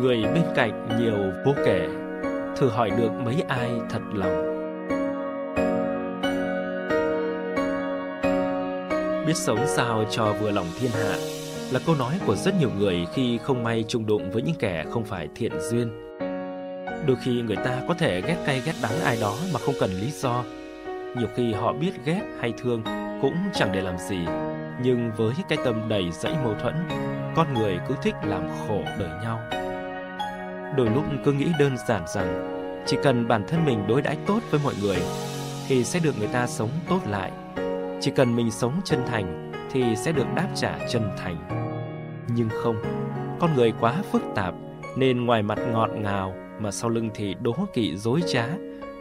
Người bên cạnh nhiều vô kể. Thử hỏi được mấy ai thật lòng? Biết sống sao cho vừa lòng thiên hạ Là câu nói của rất nhiều người khi không may chung đụng với những kẻ không phải thiện duyên. Đôi khi người ta có thể ghét cay ghét đắng ai đó mà không cần lý do. Nhiều khi họ biết ghét hay thương cũng chẳng để làm gì. Nhưng với cái tâm đầy dẫy mâu thuẫn, Con người cứ thích làm khổ đời nhau. Đôi lúc cứ nghĩ đơn giản rằng Chỉ cần bản thân mình đối đãi tốt với mọi người Thì sẽ được người ta sống tốt lại. Chỉ cần mình sống chân thành Thì sẽ được đáp trả chân thành. Nhưng không, Con người quá phức tạp Nên ngoài mặt ngọt ngào Mà sau lưng thì đố kỵ dối trá,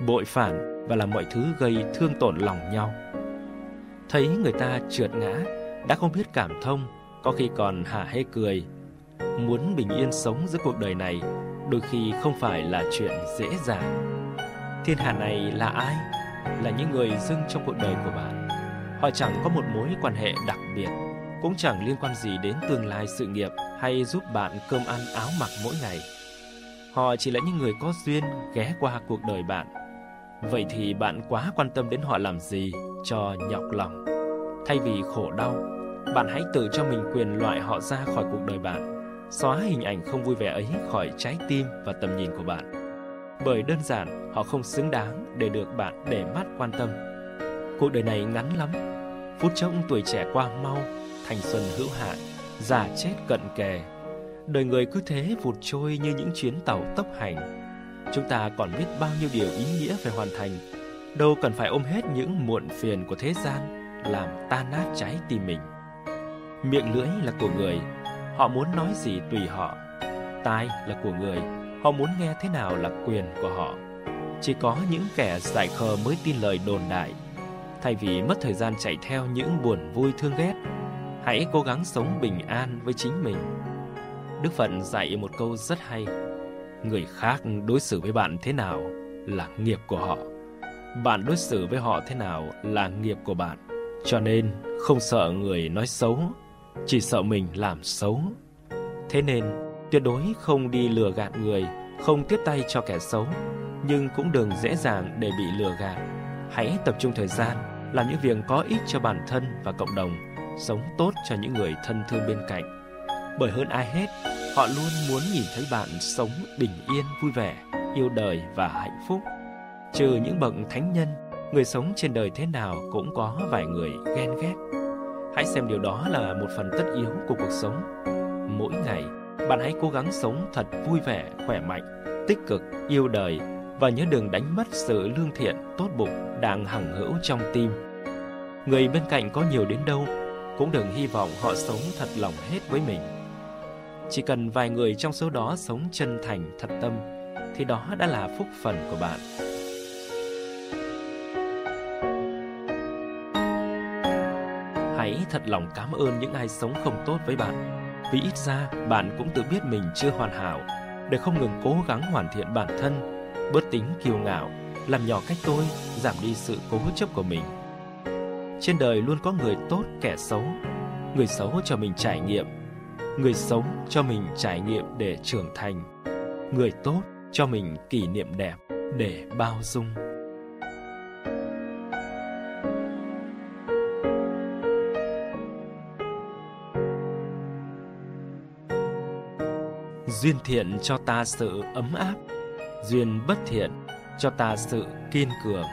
Bội phản Và làm mọi thứ gây thương tổn lòng nhau. Thấy người ta trượt ngã, Đã không biết cảm thông, Có khi còn hả hê cười. Muốn bình yên sống giữa cuộc đời này Đôi khi không phải là chuyện dễ dàng. Thiên hạ này là ai? Là những người dưng trong cuộc đời của bạn. Họ chẳng có một mối quan hệ đặc biệt Cũng chẳng liên quan gì đến tương lai sự nghiệp Hay giúp bạn cơm ăn áo mặc mỗi ngày. Họ chỉ là những người có duyên ghé qua cuộc đời bạn. Vậy thì bạn quá quan tâm đến họ làm gì cho nhọc lòng. Thay vì khổ đau, bạn hãy tự cho mình quyền loại họ ra khỏi cuộc đời bạn, xóa hình ảnh không vui vẻ ấy khỏi trái tim và tầm nhìn của bạn. Bởi đơn giản, họ không xứng đáng để được bạn để mắt quan tâm. Cuộc đời này ngắn lắm, phút chốc tuổi trẻ qua mau, thành xuân hữu hạn, già chết cận kề. Đời người cứ thế vụt trôi như những chuyến tàu tốc hành, Chúng ta còn biết bao nhiêu điều ý nghĩa phải hoàn thành Đâu cần phải ôm hết những muộn phiền của thế gian Làm tan nát trái tim mình Miệng lưỡi là của người Họ muốn nói gì tùy họ. Tai là của người, Họ muốn nghe thế nào là quyền của họ. Chỉ có những kẻ dại khờ mới tin lời đồn đại. Thay vì mất thời gian chạy theo những buồn vui thương ghét, Hãy cố gắng sống bình an với chính mình. Đức Phật dạy một câu rất hay, người khác đối xử với bạn thế nào là nghiệp của họ. Bạn đối xử với họ thế nào là nghiệp của bạn. Cho nên không sợ người nói xấu chỉ sợ mình làm xấu. Thế nên, tuyệt đối không đi lừa gạt người, không tiếp tay cho kẻ xấu, nhưng cũng đừng dễ dàng để bị lừa gạt. Hãy tập trung thời gian, làm những việc có ích cho bản thân và cộng đồng, sống tốt cho những người thân thương bên cạnh. Bởi hơn ai hết, họ luôn muốn nhìn thấy bạn sống bình yên, vui vẻ, yêu đời và hạnh phúc. Trừ những bậc thánh nhân, người sống trên đời thế nào cũng có vài người ghen ghét hãy xem điều đó là một phần tất yếu của cuộc sống. Mỗi ngày bạn hãy cố gắng sống thật vui vẻ khỏe mạnh tích cực yêu đời và nhớ đừng đánh mất sự lương thiện tốt bụng đang hằng hữu trong tim. Người bên cạnh có nhiều đến đâu cũng đừng hy vọng họ sống thật lòng hết với mình. Chỉ cần vài người trong số đó sống chân thành, thật tâm, thì đó đã là phúc phần của bạn. Hãy thật lòng cảm ơn những ai sống không tốt với bạn. Vì ít ra bạn cũng tự biết mình chưa hoàn hảo, để không ngừng cố gắng hoàn thiện bản thân, bớt tính kiêu ngạo, làm nhỏ cách tôi, giảm đi sự cố chấp của mình. Trên đời luôn có người tốt kẻ xấu, người xấu cho mình trải nghiệm. Người sống cho mình trải nghiệm để trưởng thành. Người tốt cho mình kỷ niệm đẹp để bao dung. Duyên thiện cho ta sự ấm áp. Duyên bất thiện cho ta sự kiên cường.